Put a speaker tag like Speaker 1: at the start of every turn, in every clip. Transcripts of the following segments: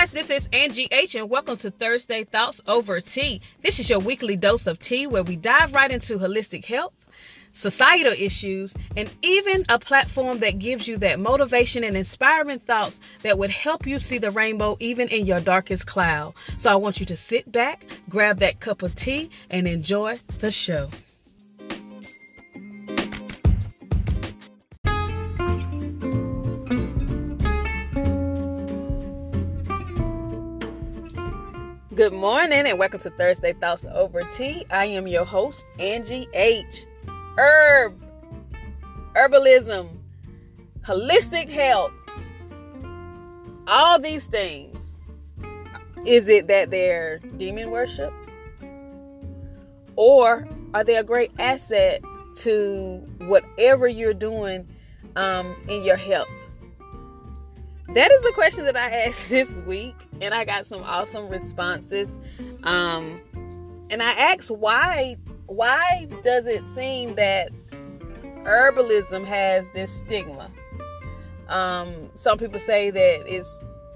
Speaker 1: guys, this is Angie H, and welcome to Thursday Thoughts Over Tea. This is your weekly dose of tea where we dive right into holistic health, societal issues, and even a platform that gives you that motivation and inspiring thoughts that would help you see the rainbow even in your darkest cloud. So I want you to sit back, grab that cup of tea, and enjoy the show. Good morning and welcome to Thursday Thoughts Over Tea. I am your host, Angie H. Herb, herbalism, holistic health, all these things. Is it that they're demon worship? Or are they a great asset to whatever you're doing um, in your health? That is a question that I asked this week, and I got some awesome responses. Um, and I asked why why does it seem that herbalism has this stigma? Um, some people say that it's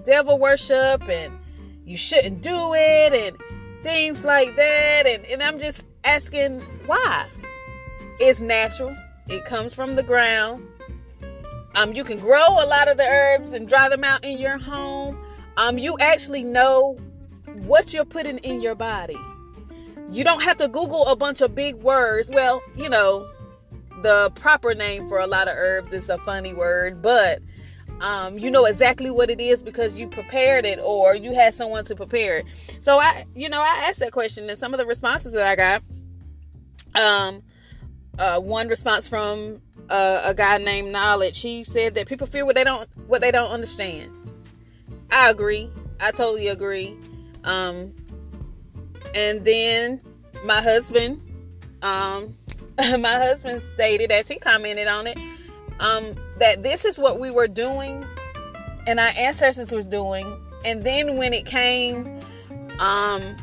Speaker 1: devil worship and you shouldn't do it and things like that. And, and I'm just asking why. It's natural. It comes from the ground. Um, you can grow a lot of the herbs and dry them out in your home. Um, you actually know what you're putting in your body. You don't have to Google a bunch of big words. Well, you know, the proper name for a lot of herbs is a funny word, but um, you know exactly what it is because you prepared it or you had someone to prepare it. So I, you know, I asked that question and some of the responses that I got. Um, uh, one response from uh, a guy named Knowledge. He said that people fear what they don't what they don't understand. I agree. I totally agree. Um, and then my husband, um, my husband stated as he commented on it, um, that this is what we were doing and our ancestors was doing, and then when it came um,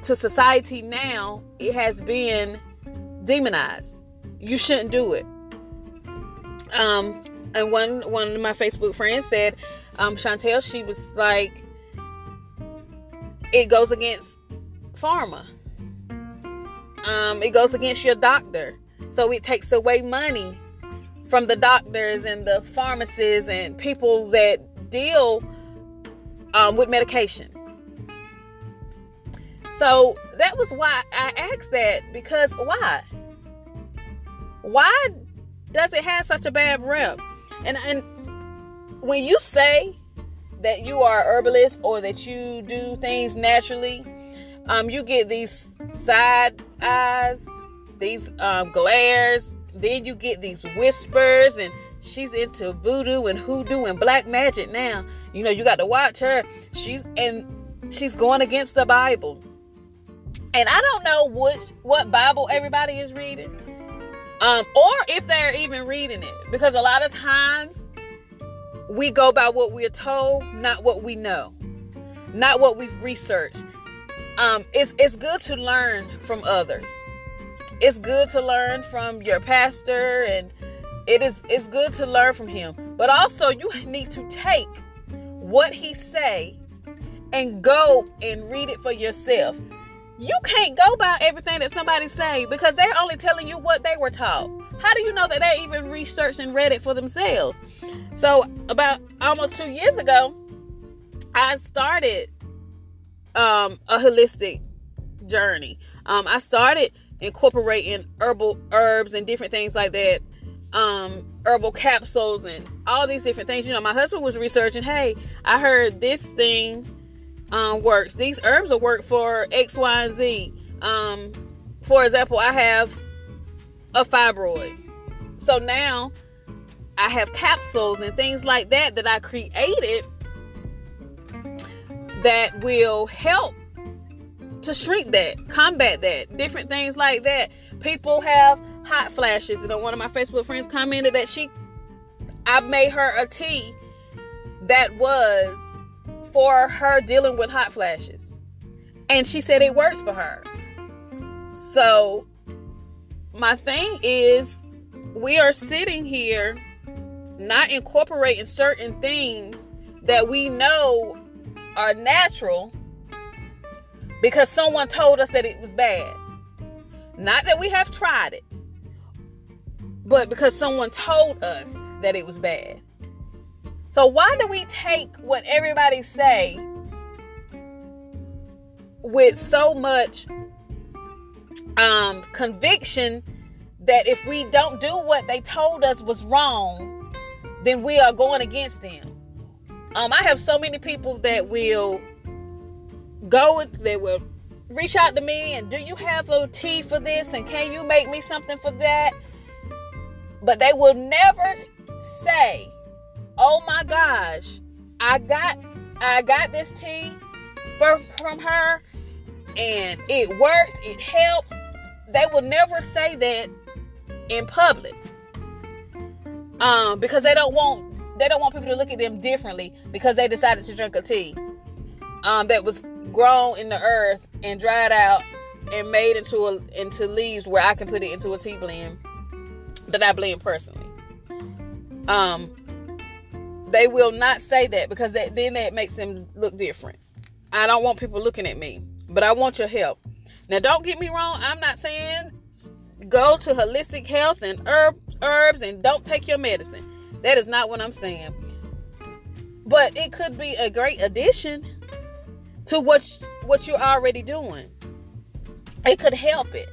Speaker 1: to society now, it has been demonized. You shouldn't do it. Um, and one one of my Facebook friends said, um, Chantel, she was like, it goes against pharma. Um, it goes against your doctor. So it takes away money from the doctors and the pharmacists and people that deal um, with medication. So that was why I asked that because why? Why does it have such a bad rep? And and when you say that you are herbalist or that you do things naturally, um, you get these side eyes, these um, glares. Then you get these whispers, and she's into voodoo and hoodoo and black magic now. You know, you got to watch her. She's and she's going against the Bible. And I don't know which what Bible everybody is reading um, or if they're even reading it. Because a lot of times we go by what we're told, not what we know, not what we've researched. Um, it's it's good to learn from others. It's good to learn from your pastor, and it is it's good to learn from him. But also, you need to take what he say and go and read it for yourself you can't go by everything that somebody say because they're only telling you what they were taught. How do you know that they even researched and read it for themselves? So about almost two years ago, I started um, a holistic journey. Um, I started incorporating herbal herbs and different things like that, um, herbal capsules and all these different things. You know, my husband was researching. Hey, I heard this thing um, works. These herbs will work for X, Y, and Z. Um, for example, I have a fibroid. So now I have capsules and things like that that I created that will help to shrink that, combat that, different things like that. People have hot flashes. And one of my Facebook friends commented that she, I made her a tea that was for her dealing with hot flashes. And she said it works for her. So, my thing is, we are sitting here not incorporating certain things that we know are natural because someone told us that it was bad. Not that we have tried it, but because someone told us that it was bad. So why do we take what everybody say with so much um, conviction that if we don't do what they told us was wrong, then we are going against them? Um, I have so many people that will go they will reach out to me and do you have a tea for this and can you make me something for that? But they will never say, "Oh my gosh, I got I got this tea from from her and it works, it helps." They will never say that in public. Um because they don't want they don't want people to look at them differently because they decided to drink a tea um, that was grown in the earth and dried out and made into a, into leaves where I can put it into a tea blend that I blend personally. Um, they will not say that because that, then that makes them look different. I don't want people looking at me, but I want your help. Now, don't get me wrong. I'm not saying go to holistic health and herb, herbs and don't take your medicine. That is not what I'm saying. But it could be a great addition to what what you're already doing. It could help it.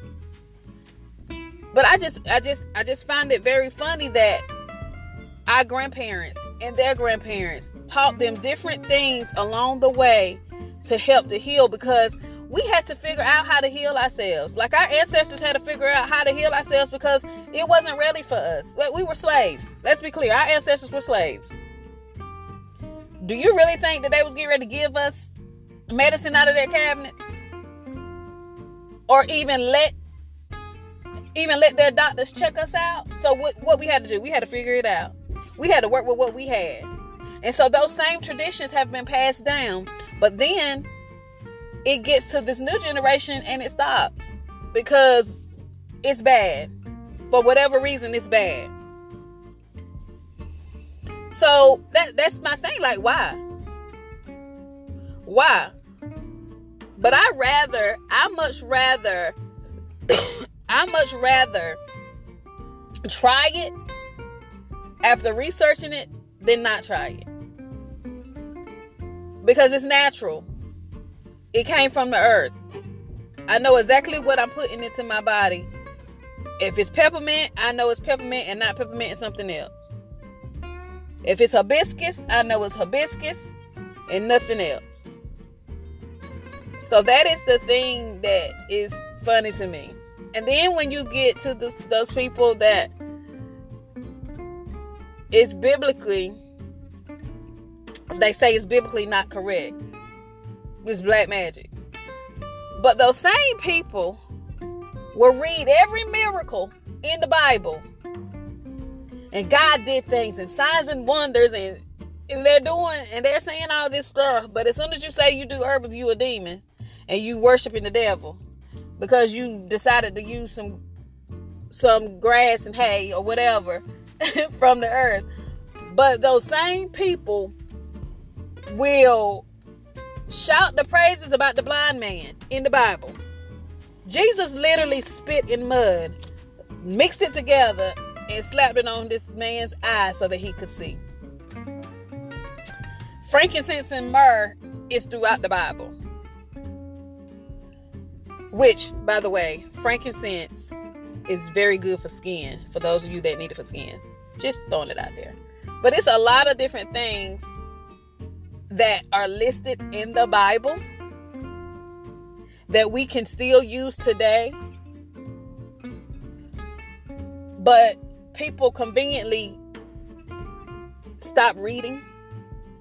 Speaker 1: But I just I just I just find it very funny that our grandparents and their grandparents taught them different things along the way to help to heal because we had to figure out how to heal ourselves. Like our ancestors had to figure out how to heal ourselves because it wasn't ready for us. Like we were slaves. Let's be clear. Our ancestors were slaves. Do you really think that they was getting ready to give us medicine out of their cabinets? Or even let even let their doctors check us out? So what, what we had to do, we had to figure it out. We had to work with what we had. And so those same traditions have been passed down. But then it gets to this new generation and it stops because it's bad. For whatever reason, it's bad. So that that's my thing. Like, why? Why? But I rather, I much rather, I much rather try it after researching it then not try it. Because it's natural. It came from the earth. I know exactly what I'm putting into my body. If it's peppermint, I know it's peppermint and not peppermint and something else. If it's hibiscus, I know it's hibiscus and nothing else. So that is the thing that is funny to me. And then when you get to the, those people that it's biblically, they say it's biblically not correct it's black magic. But those same people will read every miracle in the Bible. And God did things and signs and wonders and, and they're doing and they're saying all this stuff. But as soon as you say you do herbs, you a demon and you worshiping the devil because you decided to use some some grass and hay or whatever from the earth. But those same people will shout the praises about the blind man in the Bible. Jesus literally spit in mud, mixed it together, and slapped it on this man's eye so that he could see. Frankincense and myrrh is throughout the Bible. Which, by the way, frankincense is very good for skin, for those of you that need it for skin. Just throwing it out there. But it's a lot of different things that are listed in the Bible that we can still use today. But people conveniently stop reading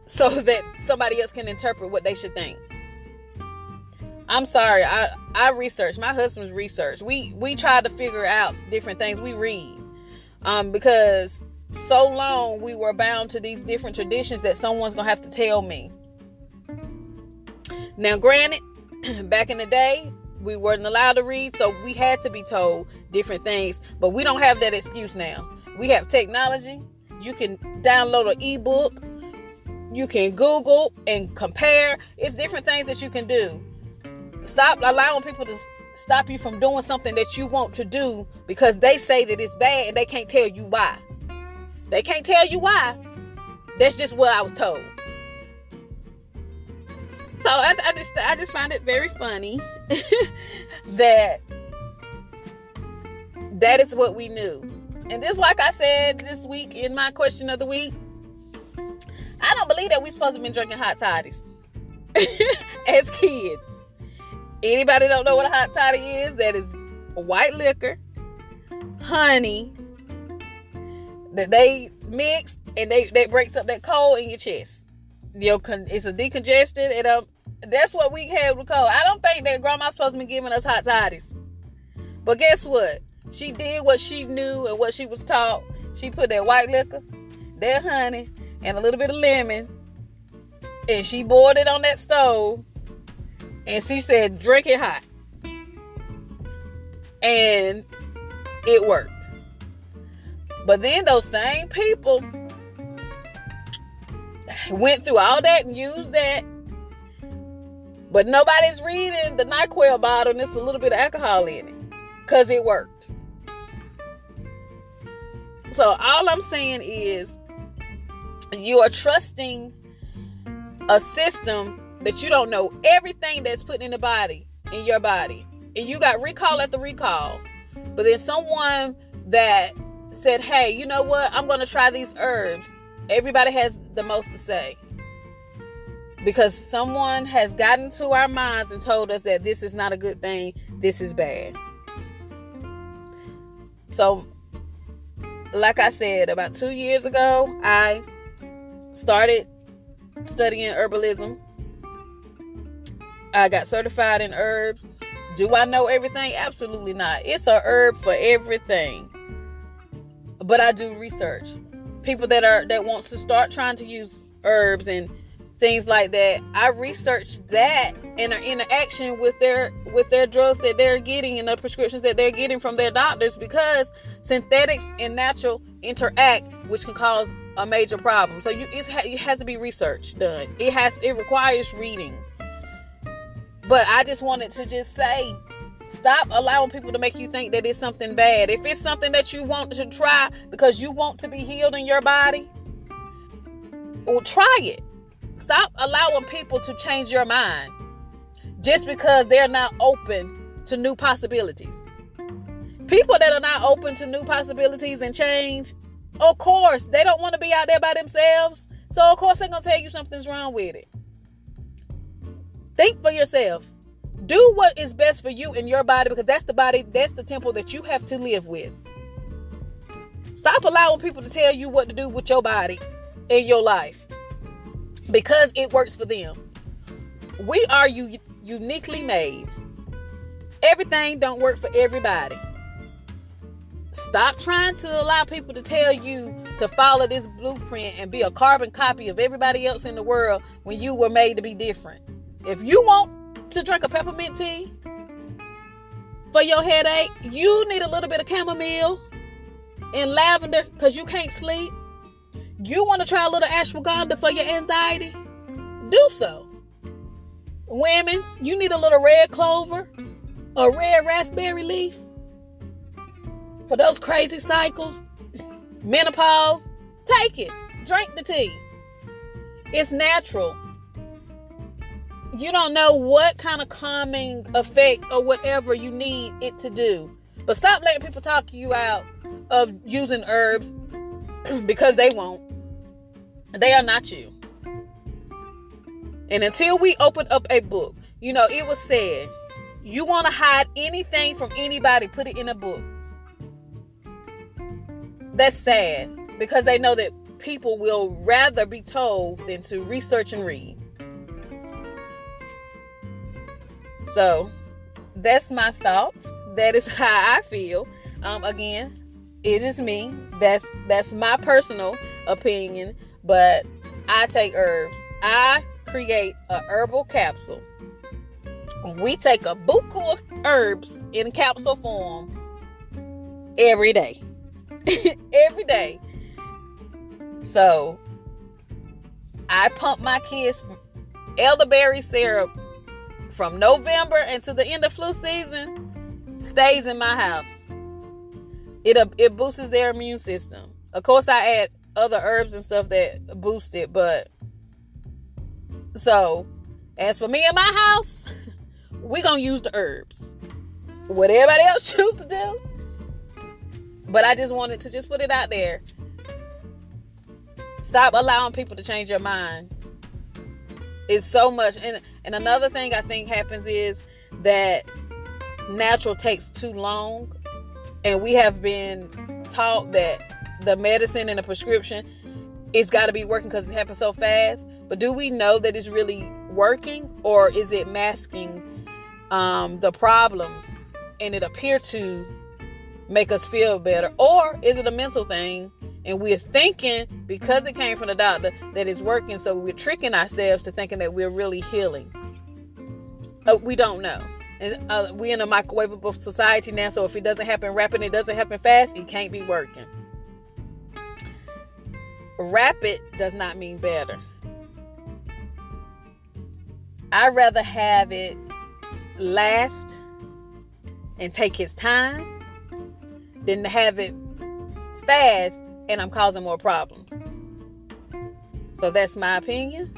Speaker 1: so that somebody else can interpret what they should think. I'm sorry, I I research. My husband's research. We we try to figure out different things. We read. Um because so long we were bound to these different traditions that someone's gonna have to tell me. Now, granted, back in the day, we weren't allowed to read, so we had to be told different things, but we don't have that excuse now. We have technology. You can download an ebook. You can Google and compare. It's different things that you can do. Stop allowing people to stop you from doing something that you want to do because they say that it's bad and they can't tell you why. They can't tell you why. That's just what I was told. So I, I just I just find it very funny that that is what we knew. And just like I said this week in my question of the week, I don't believe that we're supposed to be drinking hot toddies as kids. Anybody don't know what a hot toddy is? That is white liquor, honey, that they mix and they that breaks up that cold in your chest. Your it's a decongestant. It um that's what we have with cold. I don't think that grandma's supposed to be giving us hot toddies. But guess what? She did what she knew and what she was taught. She put that white liquor, that honey, and a little bit of lemon, and she boiled it on that stove. And she said, drink it hot. And it worked. But then those same people went through all that and used that. But nobody's reading the NyQuil bottle and there's a little bit of alcohol in it. Because it worked. So all I'm saying is you are trusting a system that you don't know everything that's put in the body, in your body. And you got recall at the recall. But then someone that said, hey, you know what? I'm to try these herbs. Everybody has the most to say. Because someone has gotten to our minds and told us that this is not a good thing, this is bad. So, like I said, about two years ago, I started studying herbalism. I got certified in herbs. Do I know everything? Absolutely not. It's a herb for everything but I do research. People that are that wants to start trying to use herbs and things like that, I research that and in action with their with their drugs that they're getting and the prescriptions that they're getting from their doctors because synthetics and natural interact, which can cause a major problem. So you it has to be research done. It has it requires reading. But I just wanted to just say Stop allowing people to make you think that it's something bad. If it's something that you want to try because you want to be healed in your body, well, try it. Stop allowing people to change your mind just because they're not open to new possibilities. People that are not open to new possibilities and change, of course, they don't want to be out there by themselves. So, of course, they're going to tell you something's wrong with it. Think for yourself do what is best for you and your body because that's the body, that's the temple that you have to live with. Stop allowing people to tell you what to do with your body in your life because it works for them. We are u- uniquely made. Everything don't work for everybody. Stop trying to allow people to tell you to follow this blueprint and be a carbon copy of everybody else in the world when you were made to be different. If you want to drink a peppermint tea for your headache, you need a little bit of chamomile and lavender because you can't sleep. You want to try a little ashwagandha for your anxiety? Do so. Women, you need a little red clover a red raspberry leaf for those crazy cycles, menopause. Take it. Drink the tea. It's natural you don't know what kind of calming effect or whatever you need it to do. But stop letting people talk you out of using herbs because they won't. They are not you. And until we open up a book, you know, it was said, you want to hide anything from anybody, put it in a book. That's sad because they know that people will rather be told than to research and read. So that's my thought. That is how I feel. Um, again, it is me. That's that's my personal opinion. But I take herbs. I create a herbal capsule. We take a buku of herbs in capsule form every day. every day. So I pump my kids elderberry syrup from November until the end of flu season stays in my house. It uh, it boosts their immune system. Of course, I add other herbs and stuff that boost it, but so as for me and my house, we gonna use the herbs. What everybody else choose to do. But I just wanted to just put it out there. Stop allowing people to change your mind. It's so much. And and another thing I think happens is that natural takes too long. And we have been taught that the medicine and the prescription it's got to be working because it happens so fast. But do we know that it's really working or is it masking um, the problems and it appear to make us feel better? Or is it a mental thing and we're thinking because it came from the doctor that it's working, so we're tricking ourselves to thinking that we're really healing? Uh, we don't know. And uh, we're in a microwavable society now, so if it doesn't happen rapid, it doesn't happen fast, it can't be working. Rapid does not mean better. I'd rather have it last and take his time than to have it fast and I'm causing more problems. So that's my opinion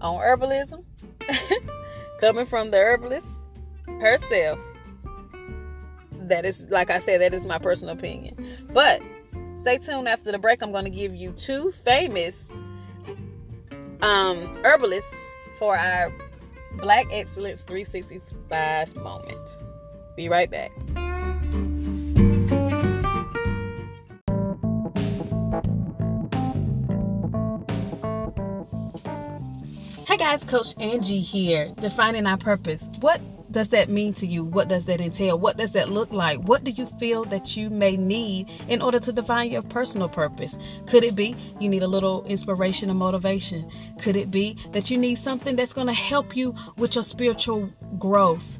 Speaker 1: on herbalism. Coming from the herbalist herself. That is, like I said, that is my personal opinion. But stay tuned after the break. I'm going to give you two famous um, herbalists for our Black Excellence 365 moment. Be right back. Guys, Coach Angie here, defining our purpose. What does that mean to you? What does that entail? What does that look like? What do you feel that you may need in order to define your personal purpose? Could it be you need a little inspiration and motivation? Could it be that you need something that's going to help you with your spiritual growth?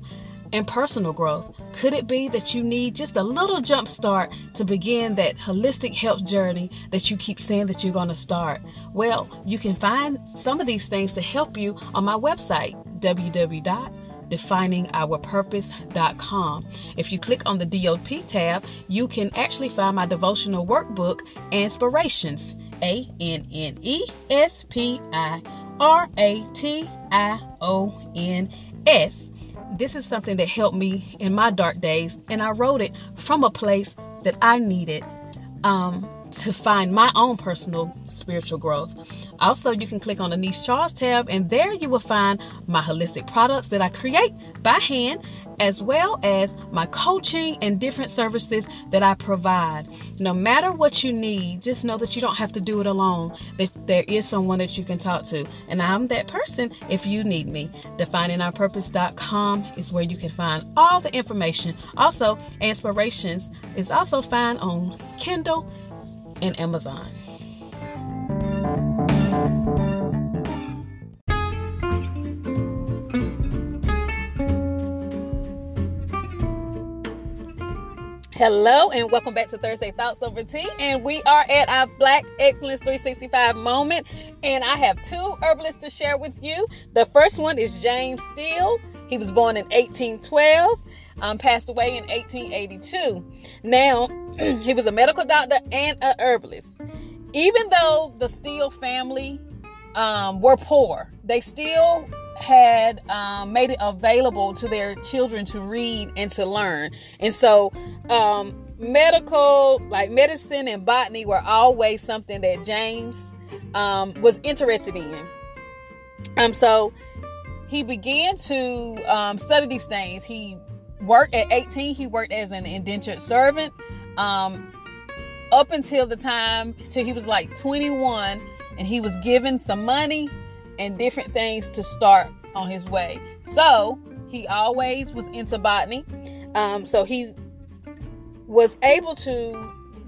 Speaker 1: And personal growth? Could it be that you need just a little jump start to begin that holistic health journey that you keep saying that you're going to start? Well, you can find some of these things to help you on my website, www definingourpurpose.com. If you click on the DOP tab, you can actually find my devotional workbook, Inspirations. A N N E S P I R A T I O N S. This is something that helped me in my dark days, and I wrote it from a place that I needed um, to find my own personal spiritual growth. Also, you can click on the Niche Charles tab, and there you will find my holistic products that I create by hand, as well as my coaching and different services that I provide. No matter what you need, just know that you don't have to do it alone, that there is someone that you can talk to. And I'm that person if you need me. DefiningOurPurpose.com is where you can find all the information. Also, Inspirations is also found on Kindle and Amazon. Hello and welcome back to Thursday Thoughts Over Tea. And we are at our Black Excellence 365 moment. And I have two herbalists to share with you. The first one is James Steele. He was born in 1812, um, passed away in 1882. Now, he was a medical doctor and a herbalist. Even though the Steele family um, were poor, they still had um, made it available to their children to read and to learn. And so, um, medical, like medicine and botany, were always something that James um, was interested in. Um, so he began to um, study these things. He worked at 18. He worked as an indentured servant. Um, up until the time till he was like 21 and he was given some money and different things to start on his way so he always was into botany um, so he was able to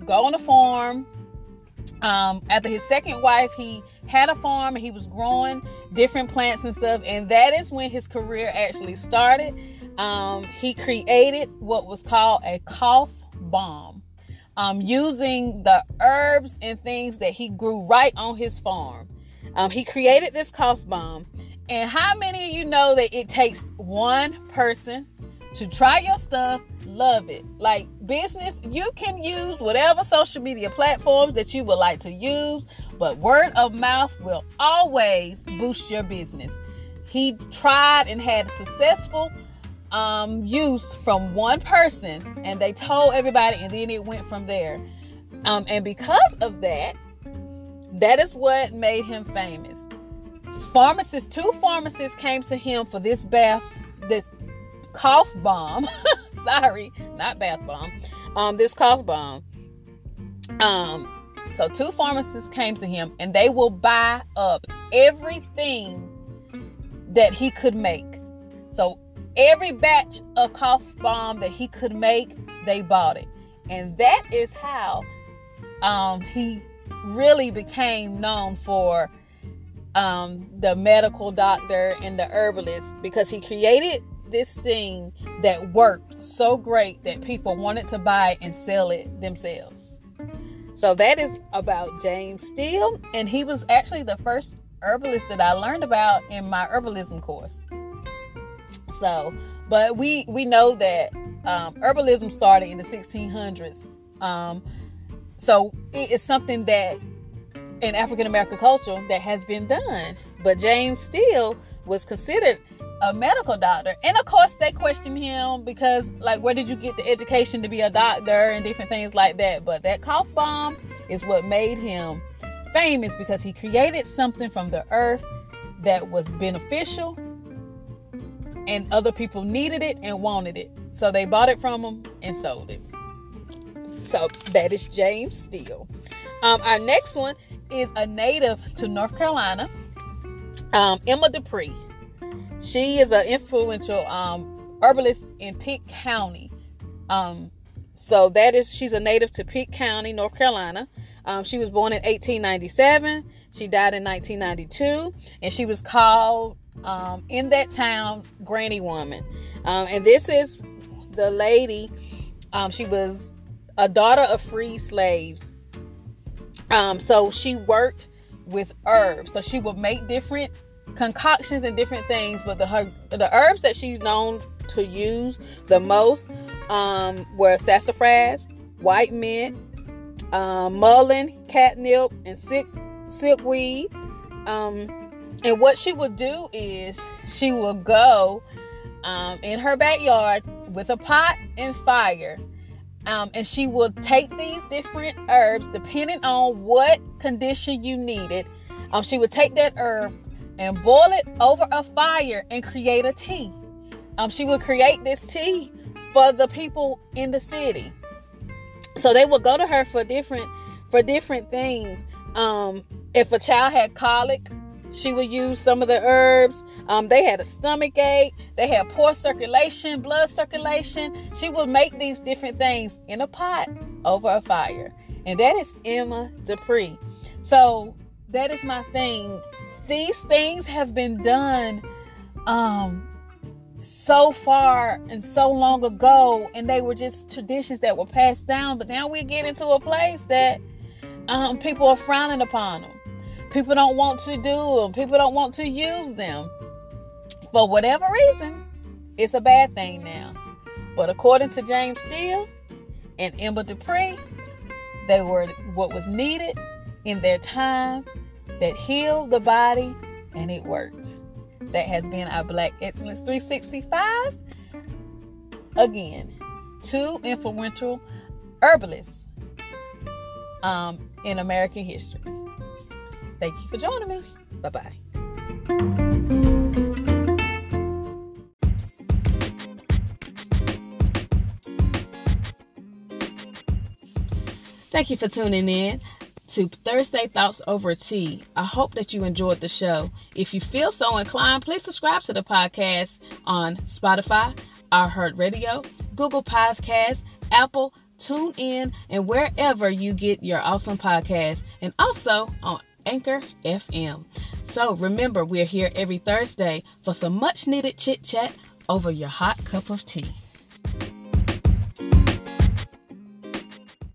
Speaker 1: go on a farm um, after his second wife he had a farm and he was growing different plants and stuff and that is when his career actually started um, he created what was called a cough bomb um, using the herbs and things that he grew right on his farm. Um, he created this cough bomb. And how many of you know that it takes one person to try your stuff, love it? Like business, you can use whatever social media platforms that you would like to use, but word of mouth will always boost your business. He tried and had successful um, use from one person, and they told everybody, and then it went from there. Um, and because of that, that is what made him famous. Pharmacists, two pharmacists came to him for this bath, this cough bomb. Sorry, not bath bomb. Um, this cough bomb. Um, so two pharmacists came to him, and they will buy up everything that he could make. So every batch of cough bomb that he could make, they bought it. And that is how um, he really became known for um, the medical doctor and the herbalist because he created this thing that worked so great that people wanted to buy and sell it themselves. So that is about James Steele, and he was actually the first herbalist that I learned about in my herbalism course. So, but we we know that um, herbalism started in the 1600s. Um, so it is something that in African American culture that has been done. But James Steele was considered a medical doctor. And of course, they questioned him because, like, where did you get the education to be a doctor and different things like that? But that cough bomb is what made him famous because he created something from the earth that was beneficial and other people needed it and wanted it. So they bought it from them and sold it. So that is James Steele. Um, our next one is a native to North Carolina, um, Emma Dupree. She is an influential um, herbalist in Pitt County. Um, so that is she's a native to Pitt County, North Carolina. Um, she was born in 1897. She died in 1992, and she was called um, in that town Granny Woman. Um, and this is the lady. Um, she was a daughter of free slaves. Um, so she worked with herbs. So she would make different concoctions and different things. But the her, the herbs that she's known to use the most um, were sassafras, white mint, um, mullein, catnip, and silk silkweed. Um, and what she would do is she would go um, in her backyard with a pot and fire. Um, and she would take these different herbs depending on what condition you needed. Um, she would take that herb and boil it over a fire and create a tea. Um, she would create this tea for the people in the city. So they would go to her for different for different things. Um, if a child had colic, she would use some of the herbs. Um, they had a stomach ache. They had poor circulation, blood circulation. She would make these different things in a pot over a fire. And that is Emma Dupree. So that is my thing. These things have been done um, so far and so long ago, and they were just traditions that were passed down. But now we get into a place that um, people are frowning upon them. People don't want to do them. People don't want to use them. For whatever reason, it's a bad thing now. But according to James Steele and Emma Dupree, they were what was needed in their time that healed the body and it worked. That has been our Black Excellence 365. Again, two influential herbalists um, in American history. Thank you for joining me. Bye bye. Thank you for tuning in to Thursday Thoughts Over Tea. I hope that you enjoyed the show. If you feel so inclined, please subscribe to the podcast on Spotify, iHeartRadio, Google Podcasts, Apple, TuneIn, and wherever you get your awesome podcasts, and also on Anchor FM. So remember, we're here every Thursday for some much needed chit chat over your hot cup of tea.